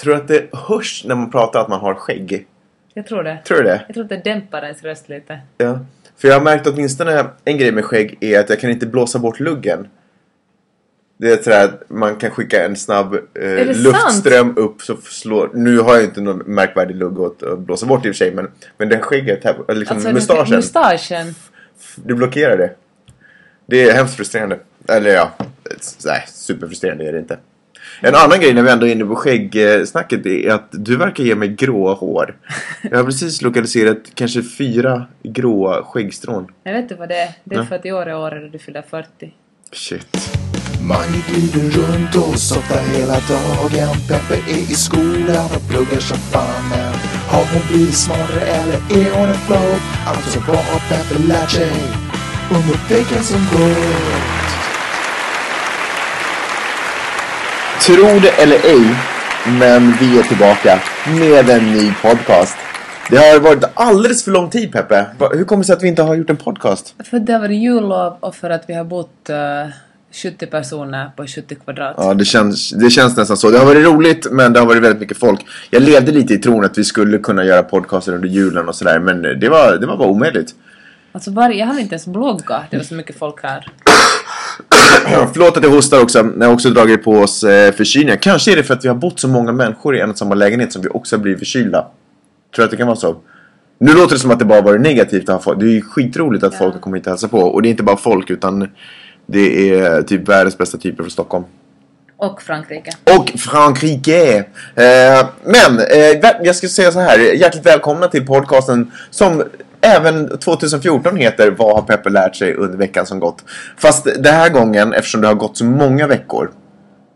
Tror du att det hörs när man pratar att man har skägg? Jag tror det. Tror du det? Jag tror att det dämpar ens röst lite. Ja. För jag har märkt åtminstone en grej med skägg är att jag kan inte blåsa bort luggen. Det är sådär att man kan skicka en snabb eh, luftström upp så slår... Nu har jag inte någon märkvärdig lugg att, att blåsa bort i och för sig men, men det skägget här, liksom Alltså, mustaschen. mustaschen. Du blockerar det. Det är hemskt frustrerande. Eller ja, nej, superfrustrerande är det inte. En annan grej när vi ändå är inne på skäggsnacket är att du verkar ge mig gråa hår. Jag har precis lokaliserat kanske fyra gråa skäggstrån. Jag vet inte vad det är. Det är Ja. för att i år är året då du fyller 40. Shit. Mange glider runt och softar hela dagen Peppe är i skolan och pluggar som fan men Har hon blivit smartare eller är hon en flow? Alltså vad har Peppe lärt sig under veckan som gått? Tro det eller ej, men vi är tillbaka med en ny podcast. Det har varit alldeles för lång tid Peppe. Hur kommer det sig att vi inte har gjort en podcast? För det har varit jullov och för att vi har bott eh, 70 personer på 70 kvadrat. Ja, det känns, det känns nästan så. Det har varit roligt, men det har varit väldigt mycket folk. Jag levde lite i tron att vi skulle kunna göra podcaster under julen och sådär, men det var, det var bara omöjligt. Alltså varje, jag hann inte ens blogga. Det var så mycket folk här. Förlåt att jag hostar också. Jag har också dragit på oss eh, förkylningar. Kanske är det för att vi har bott så många människor i en och samma lägenhet som vi också har blivit förkylda. Tror att det kan vara så? Nu låter det som att det bara varit negativt att ha folk. Det är ju skitroligt att folk har kommit hit och hälsat på. Och det är inte bara folk, utan det är typ världens bästa typer från Stockholm. Och Frankrike. och Frankrike. Eh, men eh, jag ska säga så här. Hjärtligt välkomna till podcasten som även 2014 heter Vad har Peppe lärt sig under veckan som gått? Fast den här gången, eftersom det har gått så många veckor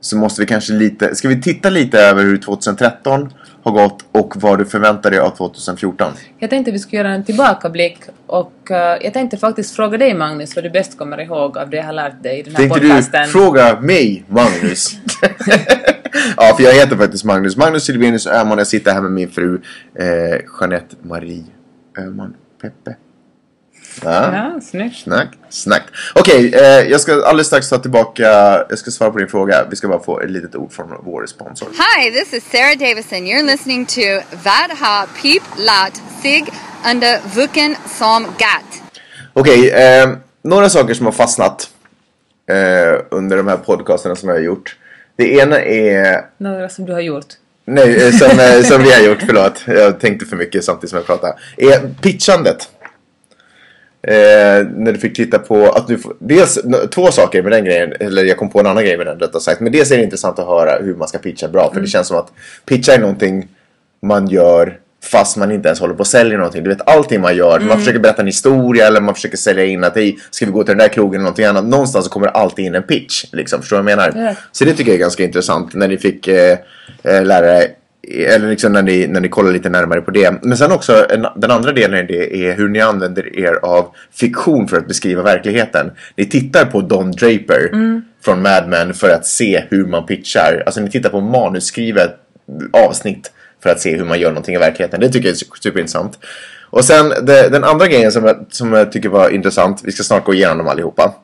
så måste vi kanske lite, ska vi titta lite över hur 2013 har gått och vad du förväntar dig av 2014? Jag tänkte vi skulle göra en tillbakablick och eh, jag tänkte faktiskt fråga dig Magnus vad du bäst kommer ihåg av det jag har lärt dig i den här Tänkte podcasten. du fråga mig, Magnus? ja, för jag heter faktiskt Magnus. Magnus Silvenius Öhman. Jag sitter här med min fru eh, Jeanette Marie Öhman Peppe. Ja, Ja, snyggt. snack, snack. Okej, eh, jag ska alldeles strax ta tillbaka, jag ska svara på din fråga. Vi ska bara få ett litet ord från vår sponsor. Hi, this is Sarah Davison. You're listening to Vad ha pip lat sig under vuken som gat. Okej, eh, några saker som har fastnat eh, under de här podcasterna som jag har gjort. Det ena är Några som du har gjort. Nej, eh, som, eh, som vi har gjort, förlåt. Jag tänkte för mycket samtidigt som jag pratade. Är pitchandet. Eh, när du fick titta på att du får, dels två saker med den grejen, eller jag kom på en annan grej med den rättare sagt. Men dels är det intressant att höra hur man ska pitcha bra. För det känns som att pitcha är någonting man gör fast man inte ens håller på att sälja någonting. Du vet allting man gör. Man försöker berätta en historia eller man försöker sälja in att hej, ska vi gå till den där krogen eller någonting annat. Någonstans så kommer det alltid in en pitch. Liksom, förstår du vad jag menar? Ja. Så det tycker jag är ganska intressant när ni fick eh, eh, lära er eller liksom när ni, när ni kollar lite närmare på det. Men sen också en, den andra delen i det är hur ni använder er av fiktion för att beskriva verkligheten. Ni tittar på Don Draper från Mad Men för att se hur man pitchar. Alltså ni tittar på manusskrivet avsnitt för att se hur man gör någonting i verkligheten. Det tycker jag är su- superintressant. Och sen det, den andra grejen som jag, som jag tycker var intressant. Vi ska snart gå igenom dem allihopa.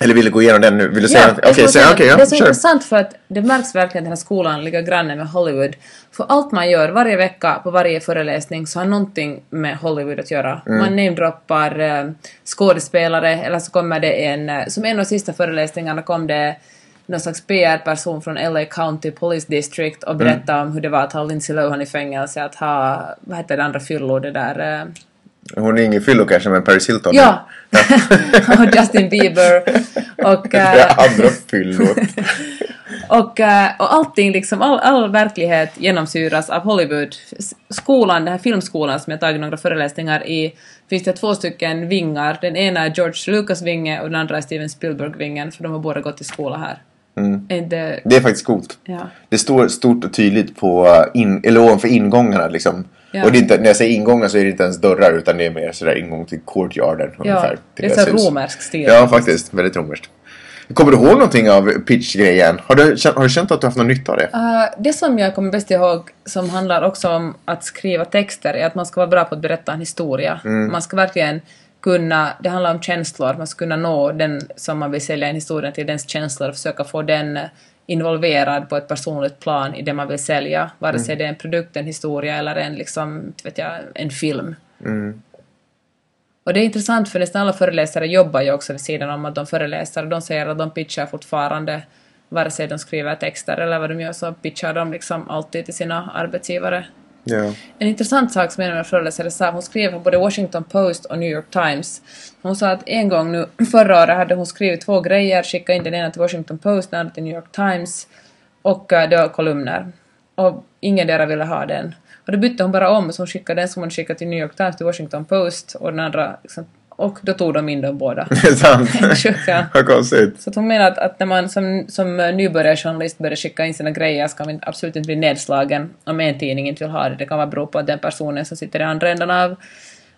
Eller vill du gå igenom den nu? Vill du säga Ja, får säg- säga- okej, ja, det är så kör. intressant för att det märks verkligen att den här skolan ligger granne med Hollywood. För allt man gör varje vecka på varje föreläsning så har någonting med Hollywood att göra. Mm. Man namedroppar eh, skådespelare eller så kommer det en, eh, som en av sista föreläsningarna kom det någon slags PR-person från LA County Police District och Mm. berättade om hur det var att ha Lindsay Lohan i fängelse, att ha, vad heter det andra fyllor, det där... Eh, Hon är ingen fyllo kanske, men Paris Hilton. ja! och Justin Bieber och... Är andra fyllor. Och, eh, och allting, liksom, all, all verklighet genomsyras av Hollywood. Skolan, den här filmskolan som jag tagit några föreläsningar i, finns det två stycken vingar. Den ena är George Lucas vinge och den andra är Steven Spielberg vingen, för de har båda gått i skola här. Är inte... Det är faktiskt coolt. Ja. Det står stort och tydligt på in, eller ovanför ingångarna liksom. Ja. Och det är inte, när jag säger ingångar så är det inte ens dörrar utan det är mer sådär ingång till courtyarden ungefär. Ja, till det är deras så hus. romersk stil. Ja, faktiskt. Väldigt romerskt. Kommer du ihåg någonting av pitchgrejen? Har du, har du känt att du haft någon nytta av det? Uh, det som jag kommer bäst ihåg, som handlar också om att skriva texter, är att man ska vara bra på att berätta en historia. Man ska verkligen kunna, det handlar om känslor, man ska kunna nå den som man vill sälja en historia till, dens känslor och försöka få den eh, involverad på ett personligt plan i det man vill sälja, vare Mm. sig det är en produkt, en historia eller en, liksom, vet jag, en film. Mm. Och det är intressant för nästan alla föreläsare jobbar ju också vid sidan om att de föreläser och de säger att de pitchar fortfarande vare sig de skriver texter eller vad de gör så pitchar de liksom alltid till sina arbetsgivare. Ja. En intressant sak som en av mina föreläsare sa, hon skrev för både Washington Post och New York Times. Hon sa att en gång nu förra året hade hon skrivit två grejer, skickat in den ena till Washington Post, den andra till New York Times och eh, det var kolumner. Och ingen där ville ha den. Och då bytte hon bara om, så hon skickade den som hon skickade till New York Times till Washington Post och den andra liksom, och då tog de in dem båda. Det är sant. Vad konstigt. Så hon menar att, att när man som, som nybörjarjournalist börjar skicka in sina grejer ska man absolut inte bli nedslagen om en tidning inte vill ha det. Det kan vara bero på att den personen som sitter i andra änden av,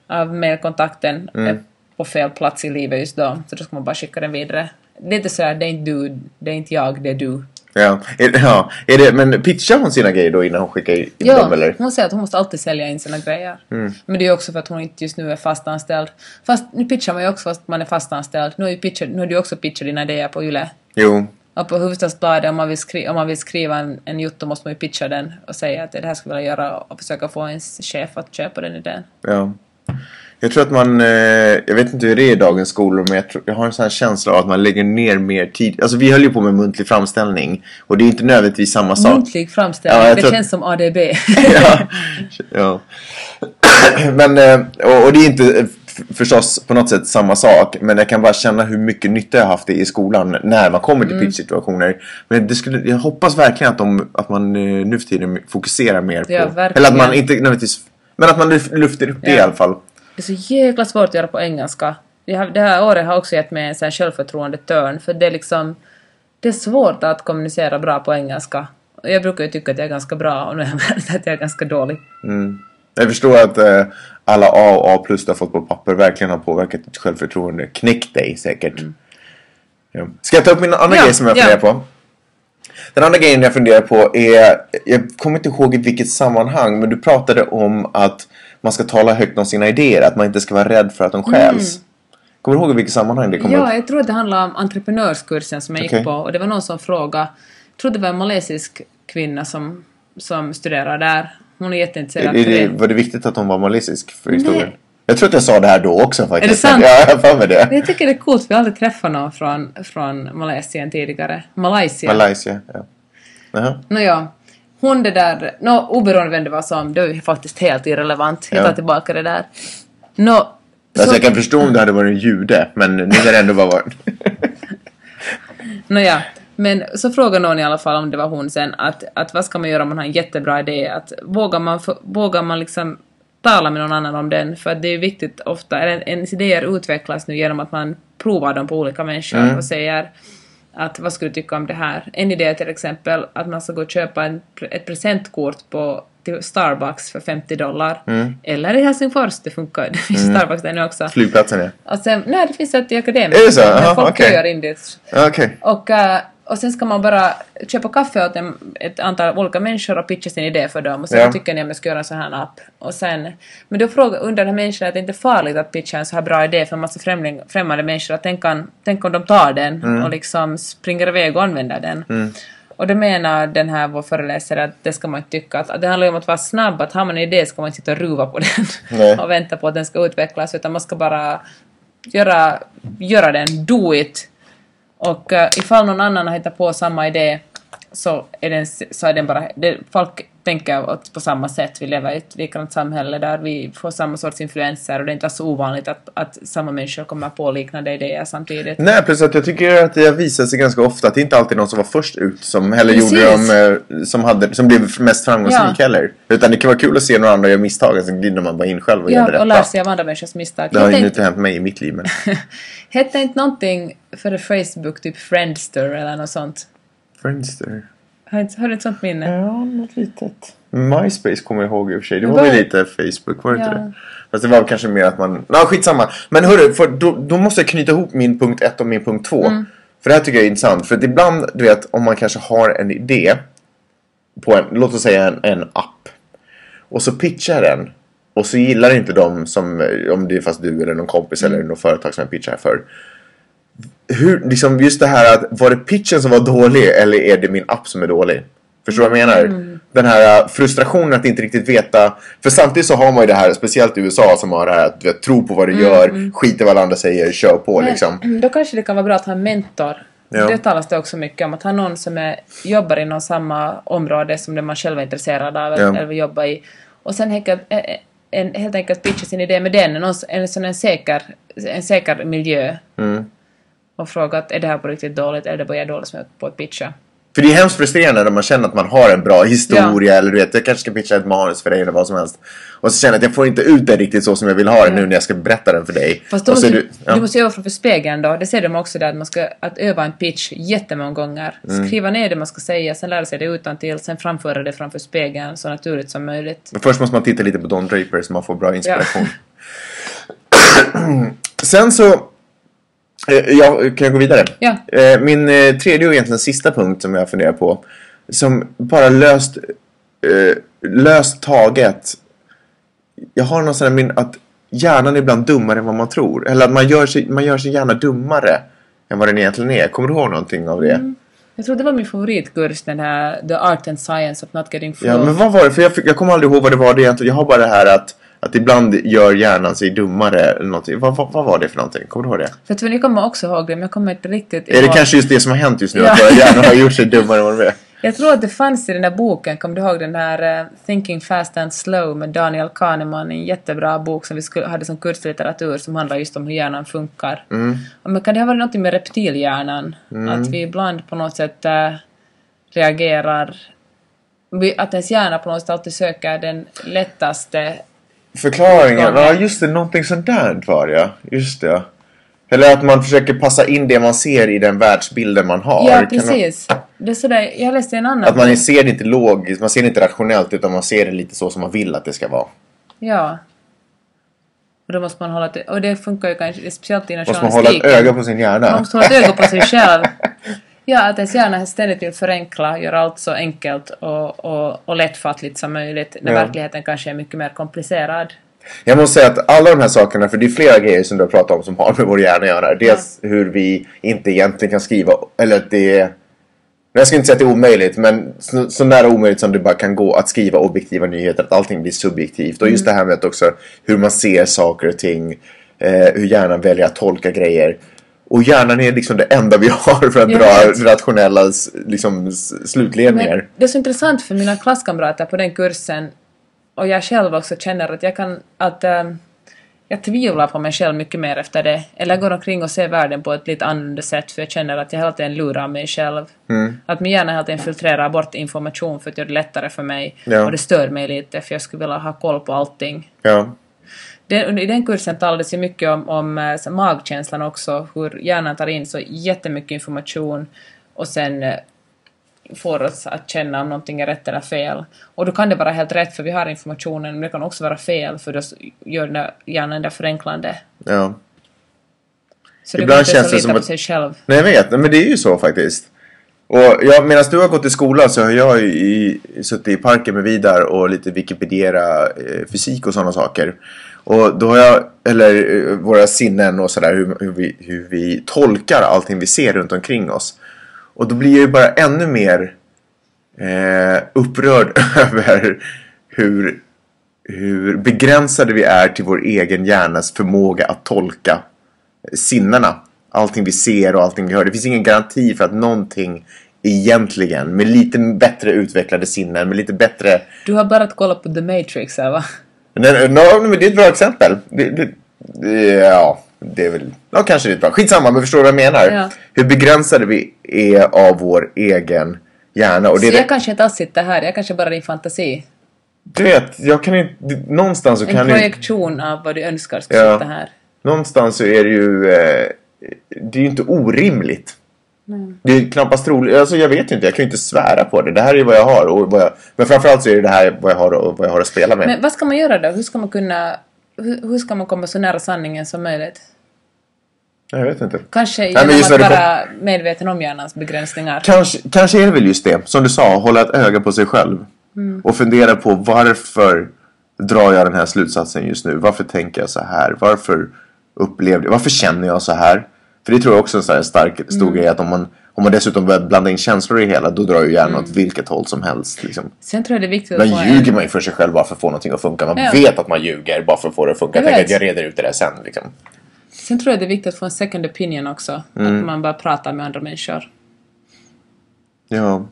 av mejlkontakten är på fel plats i livet just då. Så då ska man bara skicka den vidare. Det är inte sådär, det är inte du, det är inte jag, det är du. Ja. Är, ja. Är det, men pitchar hon sina grejer då innan hon skickar in Ja, dem eller? hon säger att hon måste alltid sälja in sina grejer. Men det är också för att hon inte just nu är fastanställd. Fast nu pitchar man ju också fast man är fastanställd. Nu, är ju pitcher, nu har du ju också pitchat dina idéer på YLE. Jo. Och på Hufvudstadsbladet, om man vill, skri- om man vill skriva en, en jotto måste man ju pitcha den och säga att det här skulle jag vilja göra och försöka få ens chef att köpa den idén. Ja. Jag tror att man, eh, jag vet inte hur det är i dagens skolor, men jag, tror, jag har en sån här känsla av att man lägger ner mer tid. Alltså vi höll ju på med muntlig framställning och det är inte nödvändigtvis samma sak. Muntlig framställning, Ja, det känns som ADB. ja. ja. men, eh, och, och det är inte eh, förstås på något sätt samma sak, men jag kan bara känna hur mycket nytta jag haft det i skolan när man kommer Mm. till pitch-situationer. Men det skulle, jag hoppas verkligen att, de, att man nu för tiden fokuserar mer på... Ja, eller att man inte nödvändigtvis... Men att man lyf- lyfter upp det i Ja. alla fall. Det är så jäkla svårt att göra på engelska. Det här året har också gett mig en sån självförtroende törn, för det är liksom... Det är svårt att kommunicera bra på engelska. Jag brukar ju tycka att jag är ganska bra och nu har jag märkt att jag är ganska dålig. Jag förstår att eh, alla A och A plus du har fått på papper verkligen har påverkat ditt självförtroende. Knäckt dig säkert. Ja. Ska jag ta upp min andra Ja, grej som jag ja. funderar på? Den andra grejen jag funderar på är, jag kommer inte ihåg i vilket sammanhang, men du pratade om att man ska tala högt om sina idéer, att man inte ska vara rädd för att de stjäls. Kommer du ihåg i vilket sammanhang det kom Mm. Ja, upp? jag tror att det handlar om entreprenörskursen som jag gick Okej. på och det var någon som frågade, jag tror det var en malaysisk kvinna som, som studerar där. Hon är jätteintresserad Är för det, var det viktigt att hon var malaysisk för historien? Jag tror att jag sa det här då också faktiskt. Är det sant? Ja, jag har mig det. Jag tycker det är coolt, vi har aldrig träffat någon från, från Malaysia tidigare. Malaysia. Malaysia, ja. Jaha. Nåja, hon det där, nå oberoende vem det var som, det var ju faktiskt helt irrelevant. Jag tar Ja. tillbaka det där. Nå, Alltså så, jag kan förstå om det hade varit en jude, men nu när det ändå var... nåja, men så frågar någon i alla fall om det var hon sen att, att vad ska man göra om man har en jättebra idé? Att vågar man, få- vågar man liksom tala med någon annan om den? För att det är ju viktigt ofta, eller ens idéer utvecklas nu genom att man provar dem på olika människor och säger att vad skulle du tycka om det här? En idé är till exempel att man ska gå och köpa en, ett presentkort på till Starbucks för 50 dollar. Eller i Helsingfors, det funkar. Det finns Starbucks där nu också. Flygplatsen ja. Och sen, nej det finns ett i akademin. Är det så? Jaha, folk okej. köar in dit. Okej. Och, eh, och sen ska man bara köpa kaffe åt en, ett antal olika människor och pitcha sin idé för dem. Och sen Ja. tycker ni om jag ska göra en sån här app? Och sen, men då frågar, undrar den här människan att det inte är farligt att pitcha en så här bra idé för en massa främling, främmande människor. Att tänk, kan, tänk om de tar den Mm. och liksom springer iväg och använder den. Och då menar den här vår föreläsare att det ska man inte tycka. Att, att det handlar ju om att vara snabb. Att har man en idé ska man inte sitta och ruva på den Nej. och vänta på att den ska utvecklas. Utan man ska bara göra, göra den, do it. Och uh, ifall någon annan har hittat på samma idé så är den, så är den bara... Det, folk tänker på samma sätt. Vi lever i ett likadant samhälle där vi får samma sorts influenser och det är inte så ovanligt att, att samma människor kommer på liknande idéer samtidigt. Nej, plus att jag tycker att det har visat sig ganska ofta att det inte alltid är någon som var först ut som heller gjorde dem, eh, som, hade, som blev mest framgångsrik Ja. heller. Utan det kan vara kul att se några andra göra misstag, sen glider man bara in själv och gör det Ja, och lär sig av andra människors misstag. Det har ju inte hänt mig i mitt liv, men... Hette inte någonting före Facebook, typ Friendster eller något sånt? Friendster. Har inte- har du ett sånt minne? Ja, något litet. MySpace kommer jag ihåg i och för sig. Det var väl lite Facebook, var det inte Ja. det? Fast det var kanske mer att man... Nå, skitsamma. Men hörru, för då, då måste jag knyta ihop min punkt 1 och min punkt 2. Mm. För det här tycker jag är intressant. För att ibland, du vet, om man kanske har en idé på en, låt oss säga en, en app. Och så pitchar den. Och så gillar inte de som, om det är fast du eller någon kompis Mm. eller något företag som jag pitchar för. Hur, liksom just det här att var det pitchen som var dålig eller är det min app som är dålig? Förstår du vad jag menar? Mm. Den här uh, frustrationen att inte riktigt veta. För samtidigt så har man ju det här, speciellt i USA som har det här att vet, tro på vad du Mm, gör, skit i vad alla andra säger, kör på liksom. Men då kanske det kan vara bra att ha en mentor. Ja. Det talas det också mycket om, att ha någon som är, jobbar inom samma område som det man själv är intresserad av eller, Ja. eller jobba i. Och sen helt en, helt enkelt pitcha sin idé med den, någon, en, sån en, säker, en säker miljö. Mm. Och fråga att är det här på riktigt dåligt, eller är det bara jag dålig som är på att pitcha? För det är hemskt frustrerande när man känner att man har en bra historia eller du vet, jag kanske ska pitcha ett manus för dig eller vad som helst. Och så känner jag att jag får inte ut det riktigt så som jag vill ha det nu när jag ska berätta den för dig. Fast då måste, du, ja. du måste öva framför spegeln då. Det ser de också där att man ska att öva en pitch jättemånga gånger. Mm. Skriva ner det man ska säga, sen lära sig det utan till, sen framföra det framför spegeln så naturligt som möjligt. Men först måste man titta lite på Don Draper så man får bra inspiration. Ja. Sen så... Eh, ja, kan jag gå vidare? Ja. Eh, min eh, tredje och egentligen sista punkt som jag funderar på. Som bara löst... Löst taget. Jag har någon sån här min att hjärnan är ibland dummare än vad man tror. Eller att man gör sig, man gör sig gärna dummare än vad den egentligen är. Kommer du ihåg någonting av det? Mm. Jag tror det var min favoritkurs, den här The Art and Science of Not Getting Full. Ja, men vad var det? För jag, fick- jag kommer aldrig ihåg vad det var det egentligen. Jag har bara det här att, att ibland gör hjärnan sig dummare eller någonting. Vad, vad, vad var det för någonting? Kommer du ihåg det? För att jag kommer också ihåg det, men jag kommer inte riktigt Är det ihåg. kanske just det som har hänt just nu? Ja. Att våra hjärnor har gjort sig dummare än vad de är? Jag tror att det fanns i den där boken, kommer du ihåg den här eh, Thinking Fast and Slow med Daniel Kahneman, en jättebra bok som vi skulle, hade som kurslitteratur som handlar just om hur hjärnan funkar. Mm. Men kan det ha varit något med reptilhjärnan? Att vi ibland på något sätt äh, reagerar... Att ens hjärna på något sätt alltid söker den lättaste... Förklaringen? Ja. Just det. Någonting sånt där var ja. Just det. Eller att man försöker passa in det man ser i den världsbilden man har. Ja, precis. Det är sådär, jag läste en annan Att man ser det inte logiskt, man ser det inte rationellt utan man ser det lite så som man vill att det ska vara. Ja. Och då måste man hålla till, Och det funkar ju kanske speciellt inom Måste man hålla ett journalistiken. öga på sin hjärna? Man måste hålla ett öga på sig själv. Ja, att ens hjärna ständigt vill förenkla, göra allt så enkelt och, och, och lättfattligt som möjligt när Ja. verkligheten kanske är mycket mer komplicerad. Jag måste säga att alla de här sakerna, för det är flera grejer som du har pratat om som har med vår hjärna att göra. Dels hur vi inte egentligen kan skriva, eller att det är... Jag ska inte säga att det är omöjligt, men så, så nära omöjligt som det bara kan gå att skriva objektiva nyheter, att allting blir subjektivt. Och just det här med att också hur man ser saker och ting, eh, hur hjärnan väljer att tolka grejer. Och hjärnan är liksom det enda vi har för att Jag dra vet. rationella liksom, slutledningar. Men det är så intressant för mina klasskamrater på den kursen och jag själv också känner att jag kan att ehm, jag tvivlar på mig själv mycket mer efter det. Eller jag går omkring och ser världen på ett lite annorlunda sätt för jag känner att jag hela tiden lurar mig själv. Mm. Att min hjärna hela tiden filtrerar bort information för att göra det lättare för mig. Ja. Och det stör mig lite för jag skulle vilja ha koll på allting. Ja. Den, I den kursen talades ju mycket om, om eh, magkänslan också, hur hjärnan tar in så jättemycket information och sen eh, får oss att känna om någonting är rätt eller fel. Och då kan det vara helt rätt för vi har informationen, men det kan också vara fel för då gör den hjärnan det förenklande. ja. Så det Ibland går inte känns så det som att- sig själv. Nej, jag vet. Men det är ju så faktiskt. Och jag, medan du har gått i skolan så har jag ju i, suttit i parken med Vidar och lite Wikipedia eh, fysik och sådana saker. Och då har jag, eller eh, våra sinnen och sådär, hur, hur, vi, hur vi tolkar allting vi ser runt omkring oss. Och då blir jag ju bara ännu mer eh, upprörd över hur, hur begränsade vi är till vår egen hjärnas förmåga att tolka eh, sinnena. Allting vi ser och allting vi hör. Det finns ingen garanti för att någonting egentligen med lite bättre utvecklade sinnen, med lite bättre... Du har bara att kolla på The Matrix här va? No, men det är ett bra exempel. Det, det, det, ja, det är väl... Ja, kanske det är ett bra. Skitsamma, men förstår du vad jag menar? Ja. Hur begränsade vi är av vår egen hjärna. Och det Så jag kanske inte alls sitter här, jag kanske bara är din fantasi. Du vet, jag kan inte... Någonstans så En kan du... projektion av vad du önskar ska Ja. sitta här. Någonstans så är det ju... Eh, det är ju inte orimligt. Det är knappast troligt. Alltså jag vet inte, jag kan ju inte svära på det. Det här är ju vad jag har. Och vad jag, men framförallt så är det det här vad jag har, och vad jag har att spela med. Men vad ska man göra då? Hur ska man kunna... Hur, hur ska man komma så nära sanningen som möjligt? Jag vet inte. Kanske men genom att vara medveten om hjärnans begränsningar. Kanske, kanske är det väl just det, som du sa, hålla ett öga på sig själv. Och fundera på varför drar jag den här slutsatsen just nu? Varför tänker jag så här? Varför upplevde Varför känner jag så här? För det tror jag också är en sån här stark, stor grej att om man, om man dessutom börjar blanda in känslor i det hela då drar ju hjärnan åt vilket håll som helst. Liksom. Sen tror jag det är viktigt att få Man en- ljuger man ju för sig själv bara för att få någonting att funka. Man Ja. vet att man ljuger bara för att få det att funka. Jag att jag reder ut det där sen. Liksom. Sen tror jag det är viktigt att få en second opinion också. Mm. Att man bara pratar med andra människor. Ja.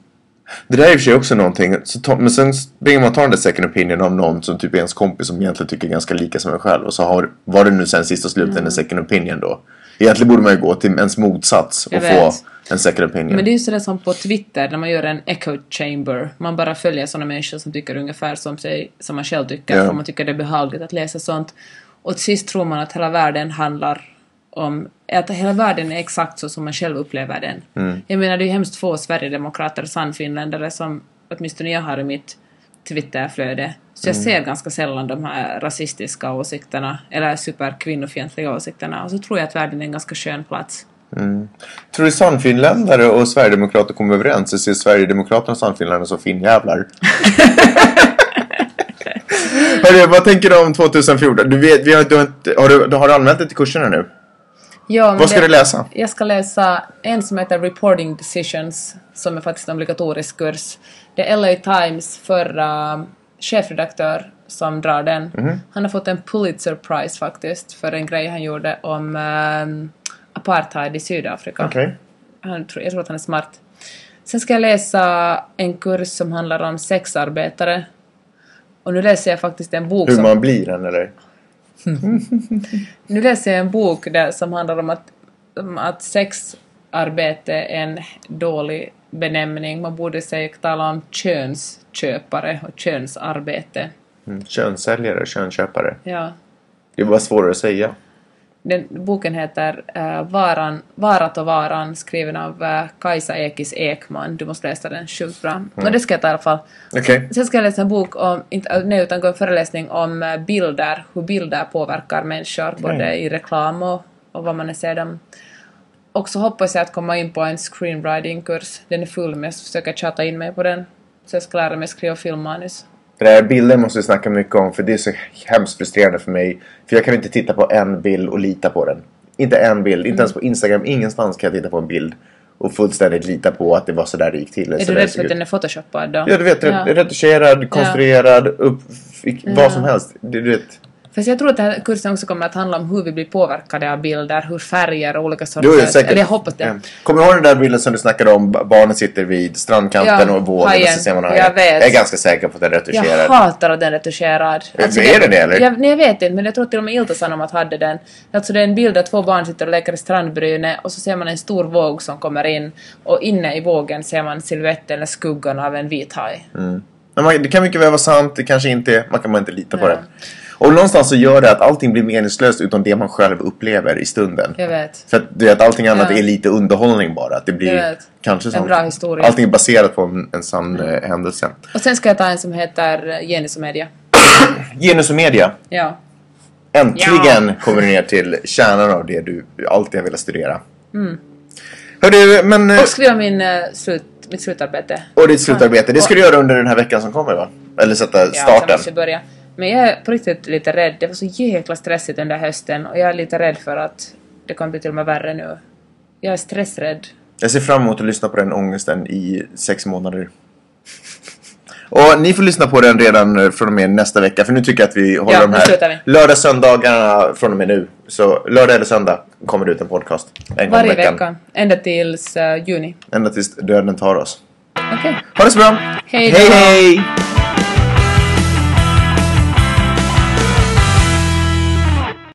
Det där är i och för sig också någonting. Så men sen springer man och tar den där second opinion av någon som typ är ens kompis som egentligen tycker ganska lika som en själv. Och så har, var det nu sen sist och slutligen Mm. en second opinion då. Egentligen borde man ju gå till ens motsats och få en second opinion. Men det är ju sådär som på Twitter när man gör en echo chamber. Man bara följer sådana människor som tycker ungefär som, sig, som man själv tycker. Ja. För man tycker det är behagligt att läsa sånt. Och till sist tror man att hela världen handlar om att hela världen är exakt så som man själv upplever den. Mm. Jag menar det är ju hemskt få Sverigedemokrater och sannfinländare som åtminstone jag har i mitt Twitterflöde. Så Mm. jag ser ganska sällan de här rasistiska åsikterna eller superkvinnofientliga åsikterna. Och så tror jag att världen är en ganska skön plats. Tror du sannfinländare och sverigedemokrater kommer överens? Så ser Sverigedemokraterna och sannfinländarna som finnjävlar? Hörru, vad tänker du om 2014? Du vet, vi har, du har, inte, har, du, har du anmält dig till kurserna nu? Ja, Vad ska det- du läsa? Jag ska läsa en som heter Reporting Decisions, som är faktiskt en obligatorisk kurs. Det är LA Times förra chefredaktör som drar den. Mhm. Han har fått en Pulitzer Prize faktiskt för en grej han gjorde om ehm, apartheid i Sydafrika. Okej. Han, jag tror att han är smart. Sen ska jag läsa en kurs som handlar om sexarbetare. Och nu läser jag faktiskt en bok Hur som... man blir en eller? Nu läser jag en bok där som handlar om att, om att sexarbete är en dålig benämning. Man borde säga, tala om könsköpare och könsarbete. Mm. Könssäljare, könsköpare. Ja. Det är bara svårare att säga. Den, boken heter uh, Varan, Varat och varan, skriven av uh, Kajsa Ekis Ekman. Du måste läsa den, sjukt bra. Och det ska jag ta i alla fall. Okej. Sen ska jag läsa en bok om, inte, nej, utan gå en föreläsning om eh, bilder, hur bilder påverkar människor, både i reklam och, och vad man ser dem. Och så hoppas jag att komma in på en screenwriting-kurs. Den är full, men jag försöker tjata in mig på den. Så jag ska lära mig skriva filmmanus. Det där bilder måste vi snacka mycket om för det är så hemskt frustrerande för mig. För jag kan inte titta på en bild och lita på den. Inte en bild, inte ens på Instagram, ingenstans kan jag titta på en bild och fullständigt lita på att det var så där det gick till. Är du rädd för att den är photoshoppad då? Ja, du vet, Ja. retuscherad, konstruerad, upp, vad som helst. Du, du vet. Fast jag tror att den här kursen också kommer att handla om hur vi blir påverkade av bilder, hur färger och olika sorter... Jo, jo, säkert. Eller jag hoppas det. Ja. Kommer du ihåg den där bilden som du snackade om? Barnen sitter vid strandkanten Ja, och vågen och så ser man Jag hajen. vet. Jag är ganska säker på att den är Jag retuscherad. hatar att den är retuscherad. Alltså, är det det, eller? Jag, nej, jag vet inte, men jag tror till och med Ilta-Sanomat hade den. Alltså det är en bild där två barn sitter och leker i strandbrynet och så ser man en stor våg som kommer in och inne i vågen ser man siluetten eller skuggan av en vit haj. Man, det kan mycket väl vara sant, det kanske inte är. Man kan bara inte lita på Ja. det. Och någonstans så gör det att allting blir meningslöst utom det man själv upplever i stunden. Jag vet. För att du vet, allting annat Ja. är lite underhållning bara. Att det blir kanske En sant. bra historia. Allting är baserat på en, en sann eh, händelse. Och sen ska jag ta en som heter eh, Genus och media. Genus och media. Ja. Äntligen kommer du ner till kärnan av det du alltid har velat studera. Mm. Hörru, men... eh, Och skriva min, eh, slut, mitt slutarbete. Och ditt slutarbete. Det ska du göra under den här veckan som kommer va? Eller sätta Ja, starten. måste jag börja. Men jag är på riktigt lite rädd. Det var så jäkla stressigt under hösten och jag är lite rädd för att det kommer bli till och med värre nu. Jag är stressrädd. Jag ser fram emot att lyssna på den ångesten i sex månader. Och ni får lyssna på den redan eh, från och med nästa vecka. För nu tycker jag att vi håller Ja, de här lördag söndagarna från och med nu. Så lördag eller söndag kommer det ut en podcast. En Varje veckan. vecka. Ända tills eh, juni. Ända tills döden tar oss. Okej. Ha det så bra! Hej då. hej! hej!